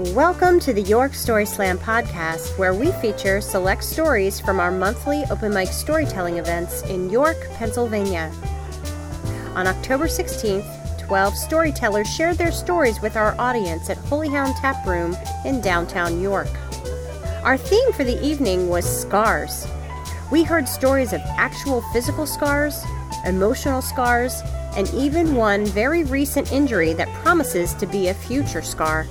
Welcome to the York Story Slam podcast, where we feature select stories from our monthly open mic storytelling events in York, Pennsylvania. On October 16th, 12 storytellers shared their stories with our audience at Holy Hound Tap Room in downtown York. Our theme for the evening was scars. We heard stories of actual physical scars, emotional scars, and even one very recent injury that promises to be a future scar.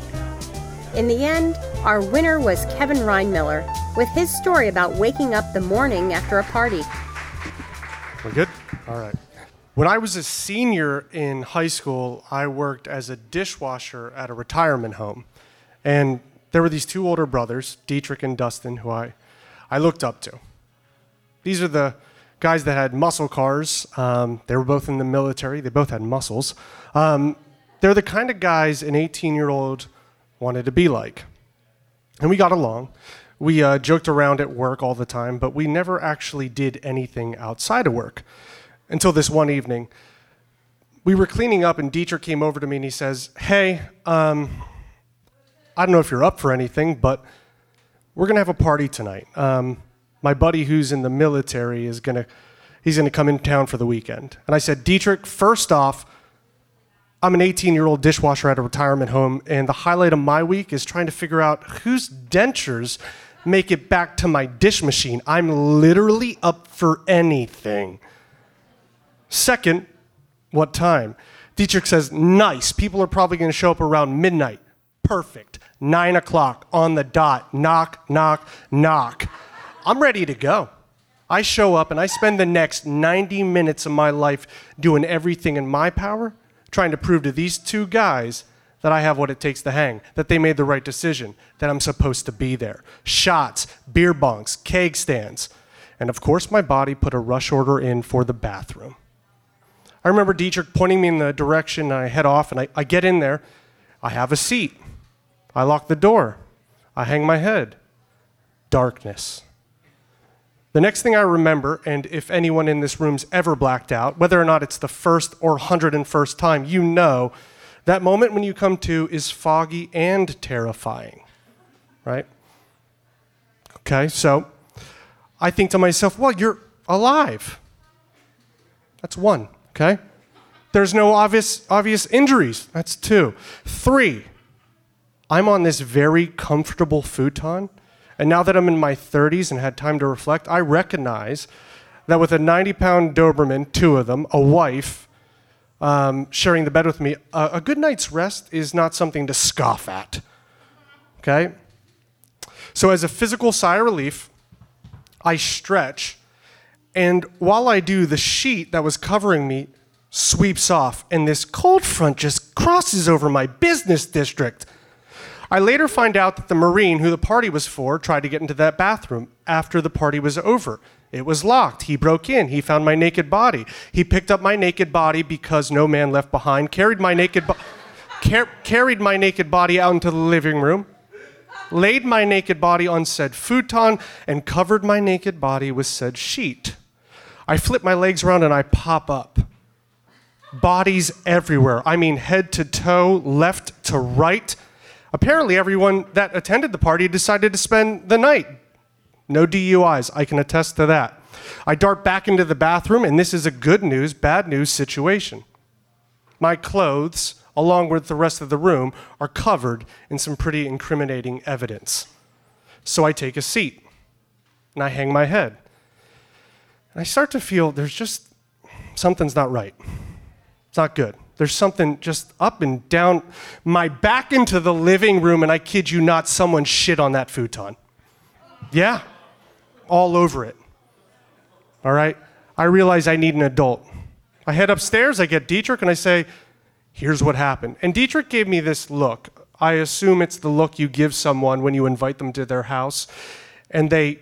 In the end, our winner was Kevin Reinmiller with his story about waking up the morning after a party. We're good? All right. When I was a senior in high school, I worked as a dishwasher at a retirement home. And there were these two older brothers, Dietrich and Dustin, who I, I looked up to. These are the guys that had muscle cars. Um, they were both in the military, they both had muscles. Um, they're the kind of guys an 18 year old wanted to be like. And we got along. We uh, joked around at work all the time, but we never actually did anything outside of work until this one evening. We were cleaning up, and Dietrich came over to me and he says, Hey, um, I don't know if you're up for anything, but we're going to have a party tonight. Um, my buddy who's in the military is going to he's going to come in town for the weekend. And I said, Dietrich, first off, I'm an 18 year old dishwasher at a retirement home, and the highlight of my week is trying to figure out whose dentures make it back to my dish machine. I'm literally up for anything. Second, what time? Dietrich says, nice. People are probably going to show up around midnight. Perfect. Nine o'clock on the dot. Knock, knock, knock. I'm ready to go. I show up and I spend the next 90 minutes of my life doing everything in my power trying to prove to these two guys that I have what it takes to hang, that they made the right decision, that I'm supposed to be there. Shots, beer bunks, keg stands. And of course, my body put a rush order in for the bathroom. I remember Dietrich pointing me in the direction, I head off, and I, I get in there. I have a seat. I lock the door. I hang my head. Darkness. The next thing I remember, and if anyone in this room's ever blacked out, whether or not it's the first or 101st time, you know that moment when you come to is foggy and terrifying, right? Okay, so I think to myself, well, you're alive. That's one, okay? There's no obvious, obvious injuries. That's two. Three, I'm on this very comfortable futon and now that I'm in my 30s and had time to reflect, I recognize that with a 90 pound Doberman, two of them, a wife, um, sharing the bed with me, a, a good night's rest is not something to scoff at. Okay? So, as a physical sigh of relief, I stretch, and while I do, the sheet that was covering me sweeps off, and this cold front just crosses over my business district. I later find out that the Marine who the party was for tried to get into that bathroom after the party was over. It was locked. He broke in. He found my naked body. He picked up my naked body because no man left behind, carried my naked, bo- car- carried my naked body out into the living room, laid my naked body on said futon, and covered my naked body with said sheet. I flip my legs around and I pop up. Bodies everywhere. I mean, head to toe, left to right. Apparently, everyone that attended the party decided to spend the night. No DUIs, I can attest to that. I dart back into the bathroom, and this is a good news, bad news situation. My clothes, along with the rest of the room, are covered in some pretty incriminating evidence. So I take a seat and I hang my head. And I start to feel there's just something's not right. It's not good. There's something just up and down my back into the living room, and I kid you not, someone shit on that futon. Yeah, all over it. All right? I realize I need an adult. I head upstairs, I get Dietrich, and I say, Here's what happened. And Dietrich gave me this look. I assume it's the look you give someone when you invite them to their house and they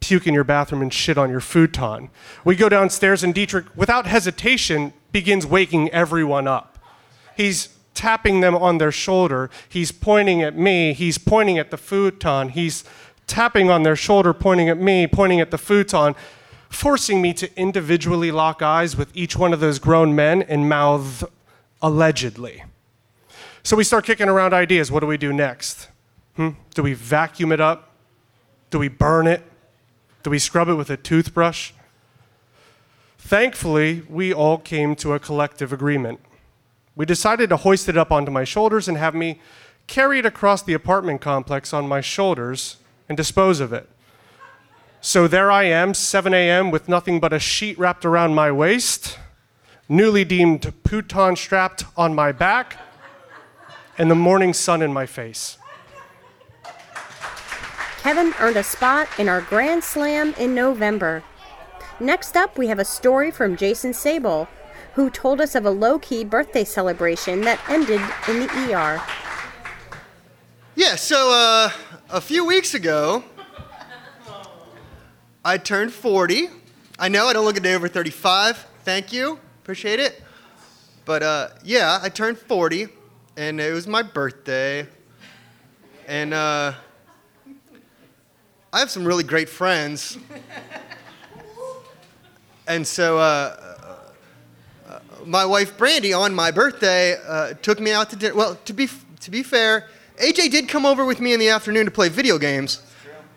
puke in your bathroom and shit on your futon. We go downstairs, and Dietrich, without hesitation, begins waking everyone up. He's tapping them on their shoulder. He's pointing at me. He's pointing at the futon. He's tapping on their shoulder, pointing at me, pointing at the futon, forcing me to individually lock eyes with each one of those grown men and mouth allegedly. So we start kicking around ideas. What do we do next? Hmm? Do we vacuum it up? Do we burn it? Do we scrub it with a toothbrush? Thankfully, we all came to a collective agreement. We decided to hoist it up onto my shoulders and have me carry it across the apartment complex on my shoulders and dispose of it. So there I am, 7 a.m., with nothing but a sheet wrapped around my waist, newly deemed futon strapped on my back, and the morning sun in my face. Kevin earned a spot in our Grand Slam in November. Next up, we have a story from Jason Sable, who told us of a low key birthday celebration that ended in the ER. Yeah, so uh, a few weeks ago, I turned 40. I know I don't look a day over 35. Thank you. Appreciate it. But uh, yeah, I turned 40, and it was my birthday. And uh, I have some really great friends. And so uh, uh, my wife Brandy on my birthday uh, took me out to dinner. Well, to be to be fair, AJ did come over with me in the afternoon to play video games,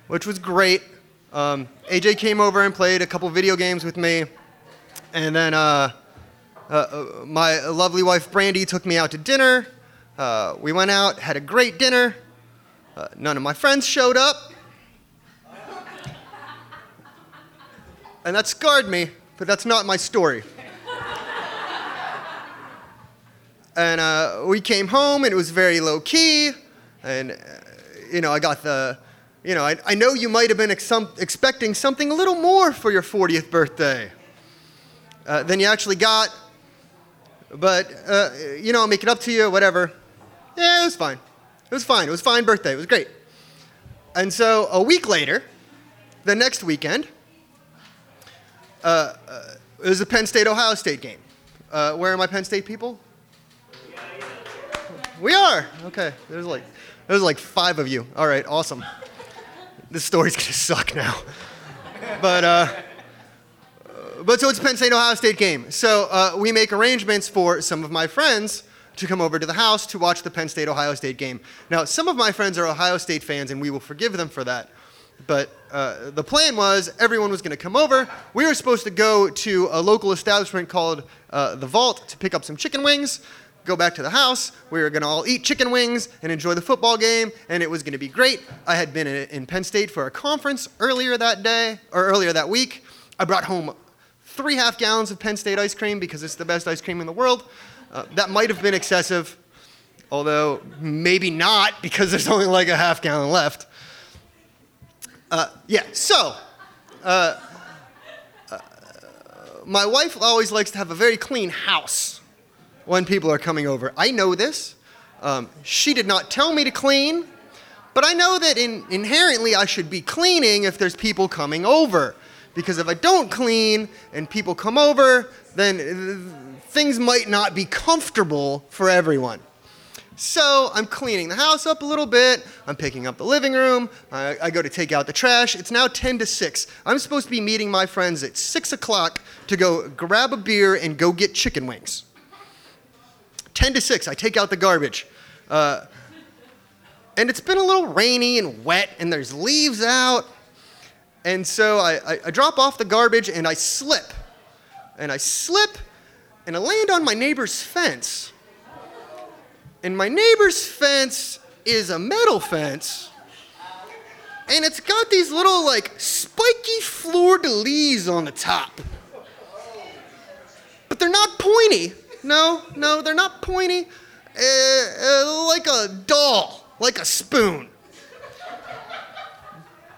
which was great. Um, AJ came over and played a couple video games with me, and then uh, uh, uh, my lovely wife Brandy took me out to dinner. Uh, we went out, had a great dinner. Uh, none of my friends showed up. And that scarred me, but that's not my story. and uh, we came home, and it was very low key. And, uh, you know, I got the, you know, I, I know you might have been ex- expecting something a little more for your 40th birthday uh, than you actually got. But, uh, you know, I'll make it up to you, whatever. Yeah, it was fine. It was fine. It was fine birthday. It was great. And so a week later, the next weekend, uh, uh, it was a Penn State Ohio State game. Uh, where are my Penn State people? We are. Okay. There's like there's like five of you. All right. Awesome. This story's gonna suck now. But uh, but so it's Penn State Ohio State game. So uh, we make arrangements for some of my friends to come over to the house to watch the Penn State Ohio State game. Now some of my friends are Ohio State fans, and we will forgive them for that. But uh, the plan was everyone was going to come over. We were supposed to go to a local establishment called uh, The Vault to pick up some chicken wings, go back to the house. We were going to all eat chicken wings and enjoy the football game, and it was going to be great. I had been in, in Penn State for a conference earlier that day, or earlier that week. I brought home three half gallons of Penn State ice cream because it's the best ice cream in the world. Uh, that might have been excessive, although maybe not because there's only like a half gallon left. Uh, yeah, so uh, uh, my wife always likes to have a very clean house when people are coming over. I know this. Um, she did not tell me to clean, but I know that in, inherently I should be cleaning if there's people coming over. Because if I don't clean and people come over, then uh, things might not be comfortable for everyone. So I'm cleaning the house up a little bit. I'm picking up the living room. I, I, go to take out the trash. It's now 10 to 6. I'm supposed to be meeting my friends at 6 o'clock to go grab a beer and go get chicken wings. 10 to 6, I take out the garbage. Uh, and it's been a little rainy and wet, and there's leaves out. And so I, I, I drop off the garbage and I slip. And I slip and I land on my neighbor's fence and my neighbor's fence is a metal fence. And it's got these little, like, spiky fleur de lis on the top. But they're not pointy. No, no, they're not pointy. Uh, uh, like a doll, like a spoon.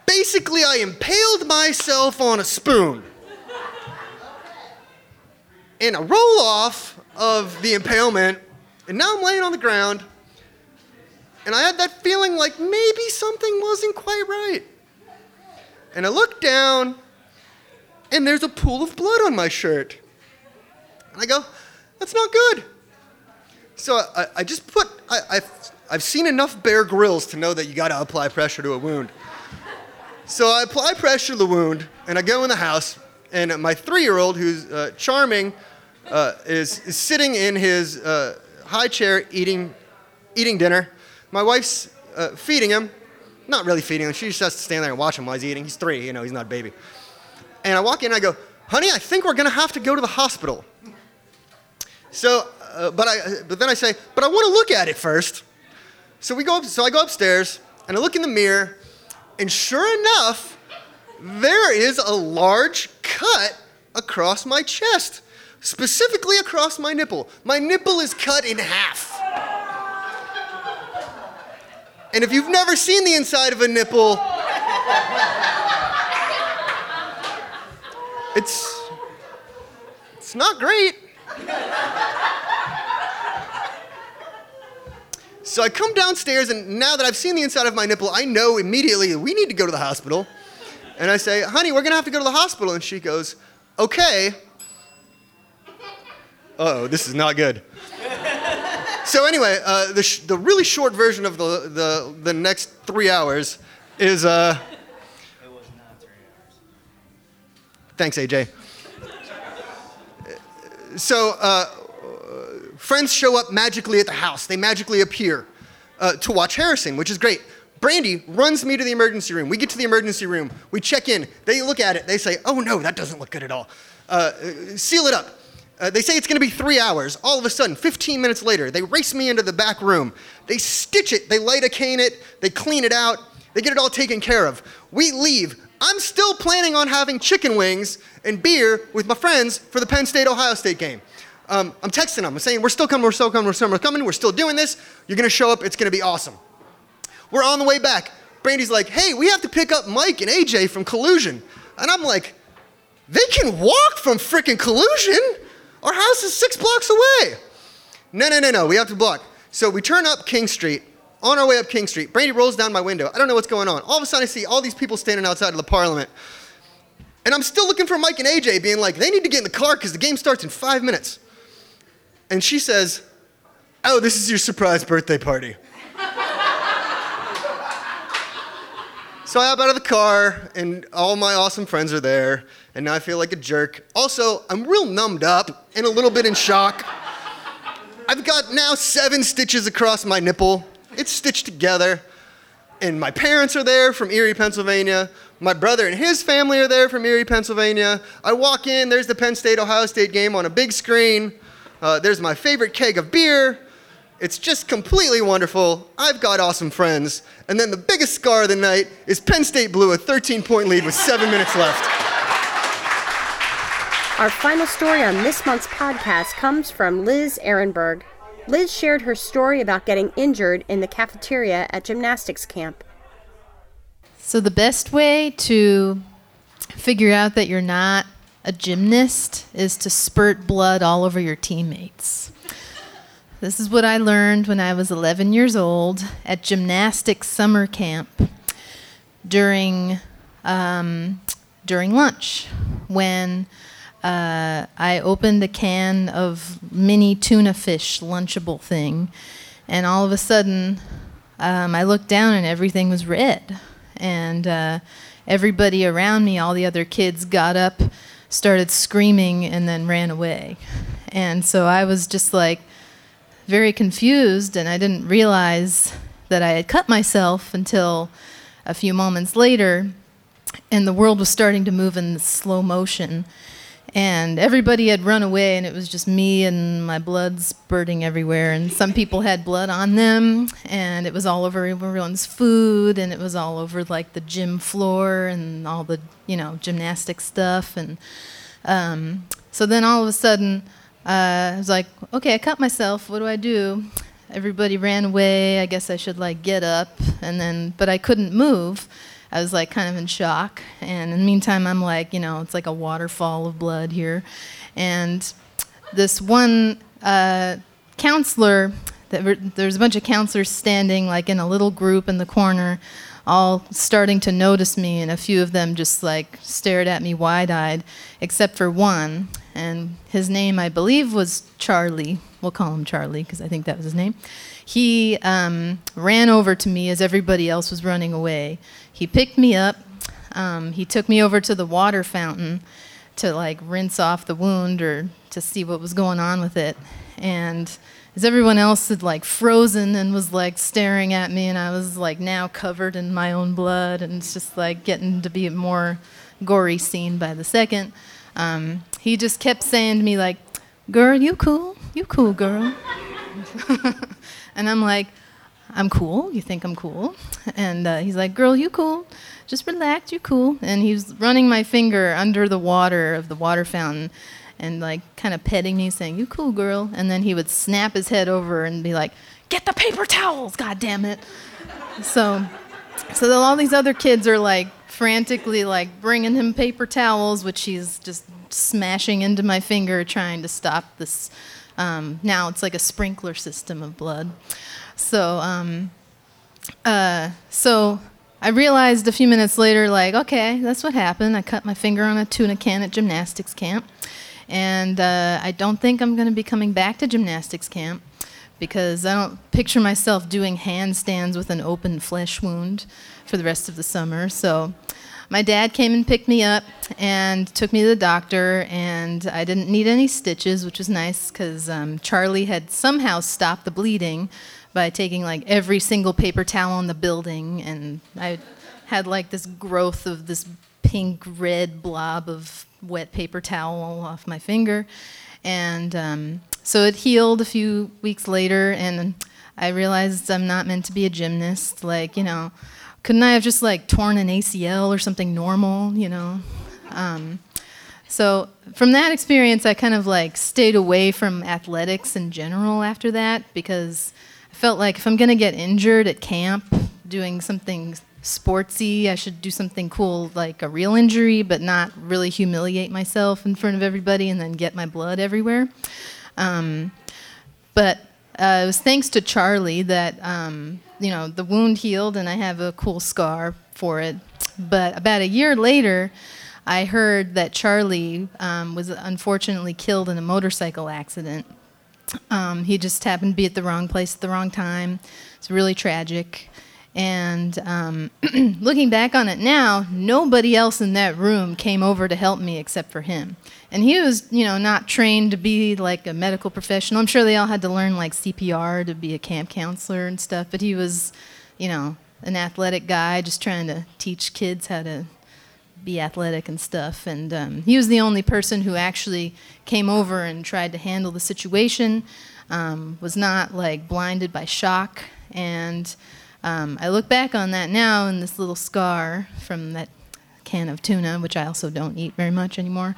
Basically, I impaled myself on a spoon. In a roll off of the impalement, and now I'm laying on the ground, and I had that feeling like maybe something wasn't quite right. And I look down, and there's a pool of blood on my shirt. And I go, that's not good. So I, I just put, I, have I've seen enough Bear Grylls to know that you gotta apply pressure to a wound. So I apply pressure to the wound, and I go in the house, and my three year old, who's uh, charming, uh, is, is sitting in his uh, high chair eating, eating dinner. My wife's uh, feeding him. Not really feeding him. She just has to stand there and watch him while he's eating. He's three, you know, he's not a baby. And I walk in and I go, honey, I think we're going to have to go to the hospital. So, uh, but, I, but then I say, but I want to look at it first. So, we go up, so I go upstairs and I look in the mirror, and sure enough, there is a large cut across my chest, specifically across my nipple. My nipple is cut in half. And if you've never seen the inside of a nipple, it's it's not great. So I come downstairs, and now that I've seen the inside of my nipple, I know immediately we need to go to the hospital. And I say, honey, we're gonna have to go to the hospital. And she goes, okay. Oh, this is not good. so, anyway, uh, the, sh- the really short version of the, the, the next three hours is. Uh, It was not three hours. Thanks, AJ. So, uh, friends show up magically at the house. They magically appear uh, to watch Harrison, which is great. Brandy runs me to the emergency room. We get to the emergency room. We check in. They look at it. They say, oh no, that doesn't look good at all. Uh, seal it up. Uh, they say it's going to be three hours. All of a sudden, 15 minutes later, they race me into the back room. They stitch it. They lidocaine it. They clean it out. They get it all taken care of. We leave. I'm still planning on having chicken wings and beer with my friends for the Penn State Ohio State game. Um, I'm texting them. I'm saying, We're still coming, we're still coming, we're still coming, we're still doing this. You're going to show up. It's going to be awesome. We're on the way back. Brandy's like, Hey, we have to pick up Mike and AJ from Collusion. And I'm like, They can walk from freaking Collusion. Our house is six blocks away. No, no, no, no. We have to block. So we turn up King Street. On our way up King Street, Brandy rolls down my window. I don't know what's going on. All of a sudden, I see all these people standing outside of the Parliament. And I'm still looking for Mike and AJ, being like, they need to get in the car because the game starts in five minutes. And she says, Oh, this is your surprise birthday party. So I hop out of the car, and all my awesome friends are there, and now I feel like a jerk. Also, I'm real numbed up and a little bit in shock. I've got now seven stitches across my nipple. It's stitched together. And my parents are there from Erie, Pennsylvania. My brother and his family are there from Erie, Pennsylvania. I walk in, there's the Penn State Ohio State game on a big screen. Uh, there's my favorite keg of beer. It's just completely wonderful. I've got awesome friends. And then the biggest scar of the night is Penn State blew a 13 point lead with seven minutes left. Our final story on this month's podcast comes from Liz Ehrenberg. Liz shared her story about getting injured in the cafeteria at gymnastics camp. So, the best way to figure out that you're not a gymnast is to spurt blood all over your teammates. This is what I learned when I was 11 years old at gymnastics summer camp during, um, during lunch when uh, I opened a can of mini tuna fish lunchable thing, and all of a sudden, um, I looked down and everything was red. And uh, everybody around me, all the other kids, got up, started screaming, and then ran away. And so I was just like very confused, and I didn't realize that I had cut myself until a few moments later, and the world was starting to move in slow motion. And everybody had run away and it was just me and my blood spurting everywhere and some people had blood on them and it was all over everyone's food and it was all over like the gym floor and all the you know gymnastic stuff and um, so then all of a sudden uh, I was like okay I cut myself what do I do everybody ran away I guess I should like get up and then but I couldn't move I was like kind of in shock. And in the meantime, I'm like, you know, it's like a waterfall of blood here. And this one uh, counselor, there's a bunch of counselors standing like in a little group in the corner, all starting to notice me, and a few of them just like stared at me wide eyed, except for one. And his name, I believe, was Charlie. We'll call him Charlie because I think that was his name. He um, ran over to me as everybody else was running away he picked me up. Um, he took me over to the water fountain to like rinse off the wound or to see what was going on with it. And as everyone else had like frozen and was like staring at me, and I was like now covered in my own blood, and it's just like getting to be a more gory scene by the second. Um, he just kept saying to me like, "Girl, you cool? You cool, girl?" and I'm like, "I'm cool. You think I'm cool?" And uh, he's like, "Girl, you cool? Just relax. You cool?" And he was running my finger under the water of the water fountain and like kind of petting me, saying, "You cool, girl?" And then he would snap his head over and be like, "Get the paper towels, god damn it!" So, so all these other kids are like frantically like bringing him paper towels, which he's just smashing into my finger, trying to stop this. Um, now it's like a sprinkler system of blood. So, um, uh, so I realized a few minutes later, like, okay, that's what happened. I cut my finger on a tuna can at gymnastics camp. And uh, I don't think I'm going to be coming back to gymnastics camp because I don't picture myself doing handstands with an open flesh wound for the rest of the summer. So my dad came and picked me up and took me to the doctor, and I didn't need any stitches, which was nice because um, Charlie had somehow stopped the bleeding by taking like every single paper towel in the building, and I had like this growth of this pink red blob of wet paper towel off my finger. And um, so it healed a few weeks later, and I realized I'm not meant to be a gymnast. Like, you know, couldn't I have just like torn an ACL or something normal, you know? Um, so from that experience, I kind of like stayed away from athletics in general after that because I felt like if I'm going to get injured at camp doing something sportsy. I should do something cool like a real injury, but not really humiliate myself in front of everybody and then get my blood everywhere. Um, but uh, it was thanks to Charlie that um, you know the wound healed and I have a cool scar for it. But about a year later, I heard that Charlie um, was unfortunately killed in a motorcycle accident. Um, he just happened to be at the wrong place at the wrong time. It's really tragic. And um, looking back on it now, nobody else in that room came over to help me except for him. And he was, you know, not trained to be like a medical professional. I'm sure they all had to learn like CPR to be a camp counselor and stuff, but he was, you know, an athletic guy just trying to teach kids how to be athletic and stuff. And um, he was the only person who actually came over and tried to handle the situation, um, was not like blinded by shock. And um, I look back on that now and this little scar from that can of tuna, which I also don't eat very much anymore,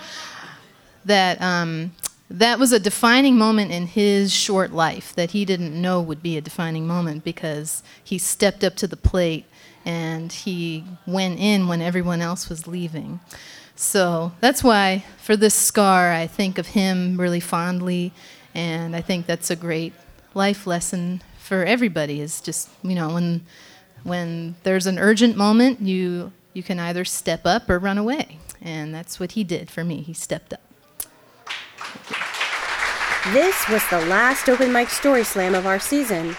that um, that was a defining moment in his short life that he didn't know would be a defining moment because he stepped up to the plate and he went in when everyone else was leaving. So that's why, for this scar, I think of him really fondly, and I think that's a great life lesson for everybody is just you know when when there's an urgent moment you you can either step up or run away. And that's what he did for me. He stepped up this was the last open mic story slam of our season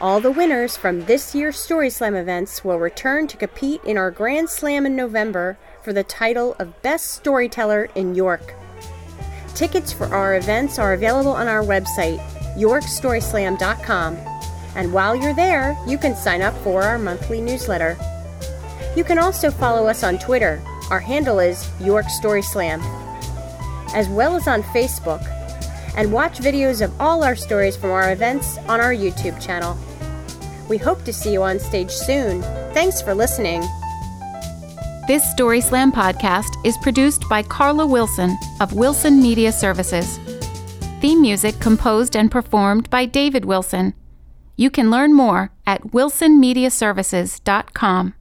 all the winners from this year's story slam events will return to compete in our grand slam in november for the title of best storyteller in york tickets for our events are available on our website yorkstoryslam.com and while you're there, you can sign up for our monthly newsletter. You can also follow us on Twitter. Our handle is York Story Slam, as well as on Facebook, and watch videos of all our stories from our events on our YouTube channel. We hope to see you on stage soon. Thanks for listening. This Story Slam podcast is produced by Carla Wilson of Wilson Media Services. Theme music composed and performed by David Wilson. You can learn more at wilsonmediaservices.com.